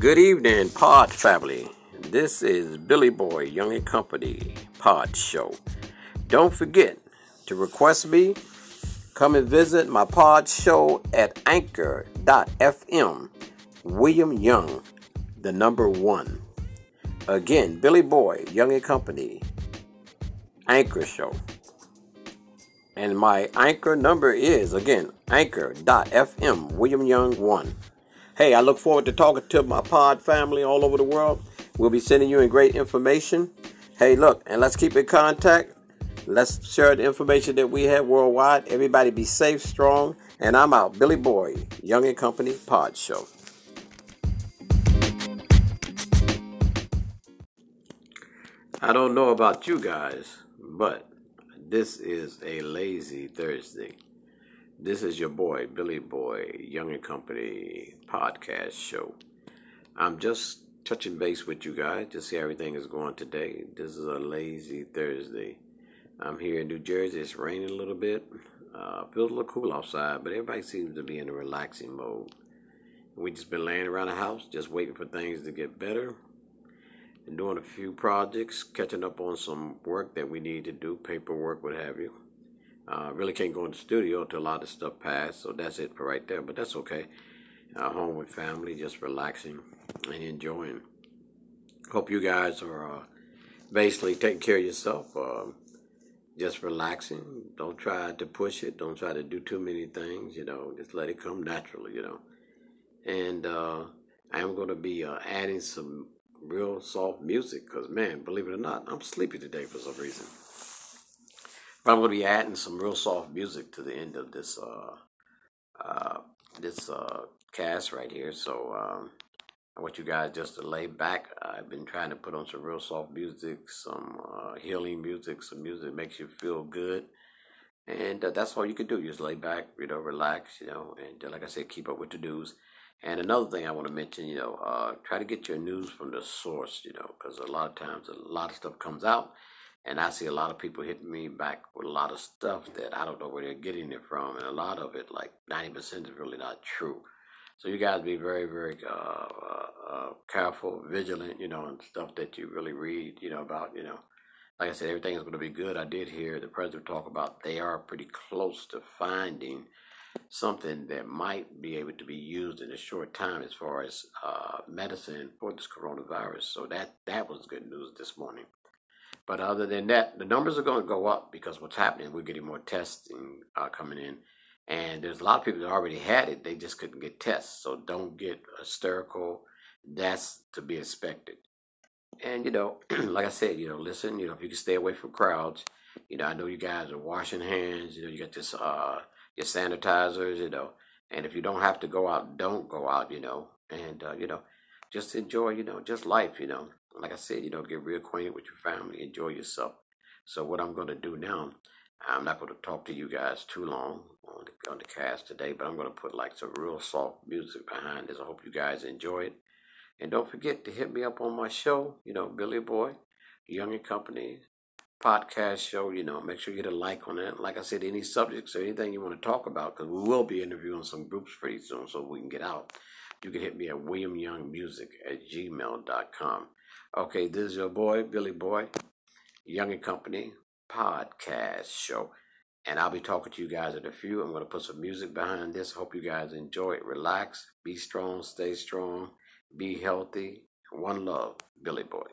Good evening, Pod family. This is Billy Boy Young and Company Pod Show. Don't forget to request me. Come and visit my pod show at anchor.fm. William Young, the number one. Again, Billy Boy Young and Company Anchor Show. And my anchor number is again anchor.fm William Young 1. Hey, I look forward to talking to my pod family all over the world. We'll be sending you in great information. Hey, look, and let's keep in contact. Let's share the information that we have worldwide. Everybody be safe, strong, and I'm out. Billy Boy, Young and Company Pod Show. I don't know about you guys, but this is a lazy Thursday. This is your boy, Billy Boy, Young and Company podcast show. I'm just touching base with you guys to see how everything is going today. This is a lazy Thursday. I'm here in New Jersey. It's raining a little bit. Uh, feels a little cool outside, but everybody seems to be in a relaxing mode. We just been laying around the house, just waiting for things to get better. And doing a few projects, catching up on some work that we need to do, paperwork, what have you. Uh, really can't go in the studio until a lot of stuff passed, so that's it for right there. But that's okay. Uh, home with family, just relaxing and enjoying. Hope you guys are uh, basically taking care of yourself. Um, just relaxing. Don't try to push it. Don't try to do too many things. You know, just let it come naturally. You know, and uh, I am going to be uh, adding some real soft music because, man, believe it or not, I'm sleepy today for some reason. I'm going to be adding some real soft music to the end of this uh, uh, this uh, cast right here. So um, I want you guys just to lay back. I've been trying to put on some real soft music, some uh, healing music, some music that makes you feel good. And uh, that's all you can do. Just lay back, you know, relax, you know, and uh, like I said, keep up with the news. And another thing I want to mention, you know, uh, try to get your news from the source, you know, because a lot of times a lot of stuff comes out and I see a lot of people hitting me back with a lot of stuff that I don't know where they're getting it from. And a lot of it, like 90% is really not true. So you guys be very, very uh, uh, uh, careful, vigilant, you know, and stuff that you really read, you know, about, you know. Like I said, everything is going to be good. I did hear the president talk about they are pretty close to finding something that might be able to be used in a short time as far as uh, medicine for this coronavirus. So that that was good news this morning. But other than that, the numbers are going to go up because what's happening, we're getting more testing uh, coming in. And there's a lot of people that already had it, they just couldn't get tests. So don't get hysterical. That's to be expected. And, you know, like I said, you know, listen, you know, if you can stay away from crowds, you know, I know you guys are washing hands, you know, you got this, uh, your sanitizers, you know, and if you don't have to go out, don't go out, you know, and, uh, you know, just enjoy, you know, just life, you know like I said, you know, get reacquainted with your family, enjoy yourself. So what I'm going to do now, I'm not going to talk to you guys too long on the, on the cast today, but I'm going to put like some real soft music behind this. I hope you guys enjoy it. And don't forget to hit me up on my show, you know, Billy Boy, Young and Company podcast show. You know, make sure you get a like on that. Like I said, any subjects or anything you want to talk about, because we will be interviewing some groups pretty soon so we can get out. You can hit me at williamyoungmusic at gmail.com. Okay, this is your boy, Billy Boy, Young and Company podcast show. And I'll be talking to you guys in a few. I'm going to put some music behind this. Hope you guys enjoy it. Relax, be strong, stay strong, be healthy. One love, Billy Boy.